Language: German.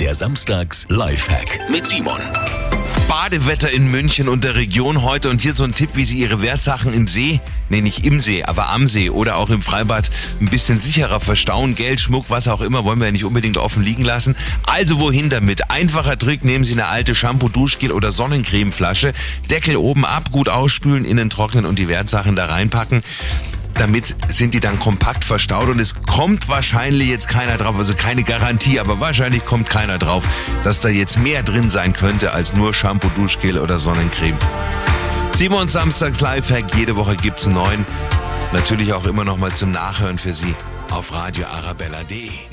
Der Samstags Lifehack mit Simon. Badewetter in München und der Region heute und hier so ein Tipp, wie Sie Ihre Wertsachen im See, nee nicht im See, aber am See oder auch im Freibad ein bisschen sicherer verstauen. Geld, Schmuck, was auch immer, wollen wir ja nicht unbedingt offen liegen lassen. Also wohin damit? Einfacher Trick, nehmen Sie eine alte Shampoo, Duschgel oder Sonnencremeflasche, Deckel oben ab, gut ausspülen, innen trocknen und die Wertsachen da reinpacken damit sind die dann kompakt verstaut und es kommt wahrscheinlich jetzt keiner drauf, also keine Garantie, aber wahrscheinlich kommt keiner drauf, dass da jetzt mehr drin sein könnte als nur Shampoo, Duschgel oder Sonnencreme. Simon Samstags Lifehack, jede Woche gibt's einen neuen. Natürlich auch immer noch mal zum Nachhören für Sie auf radioarabella.de.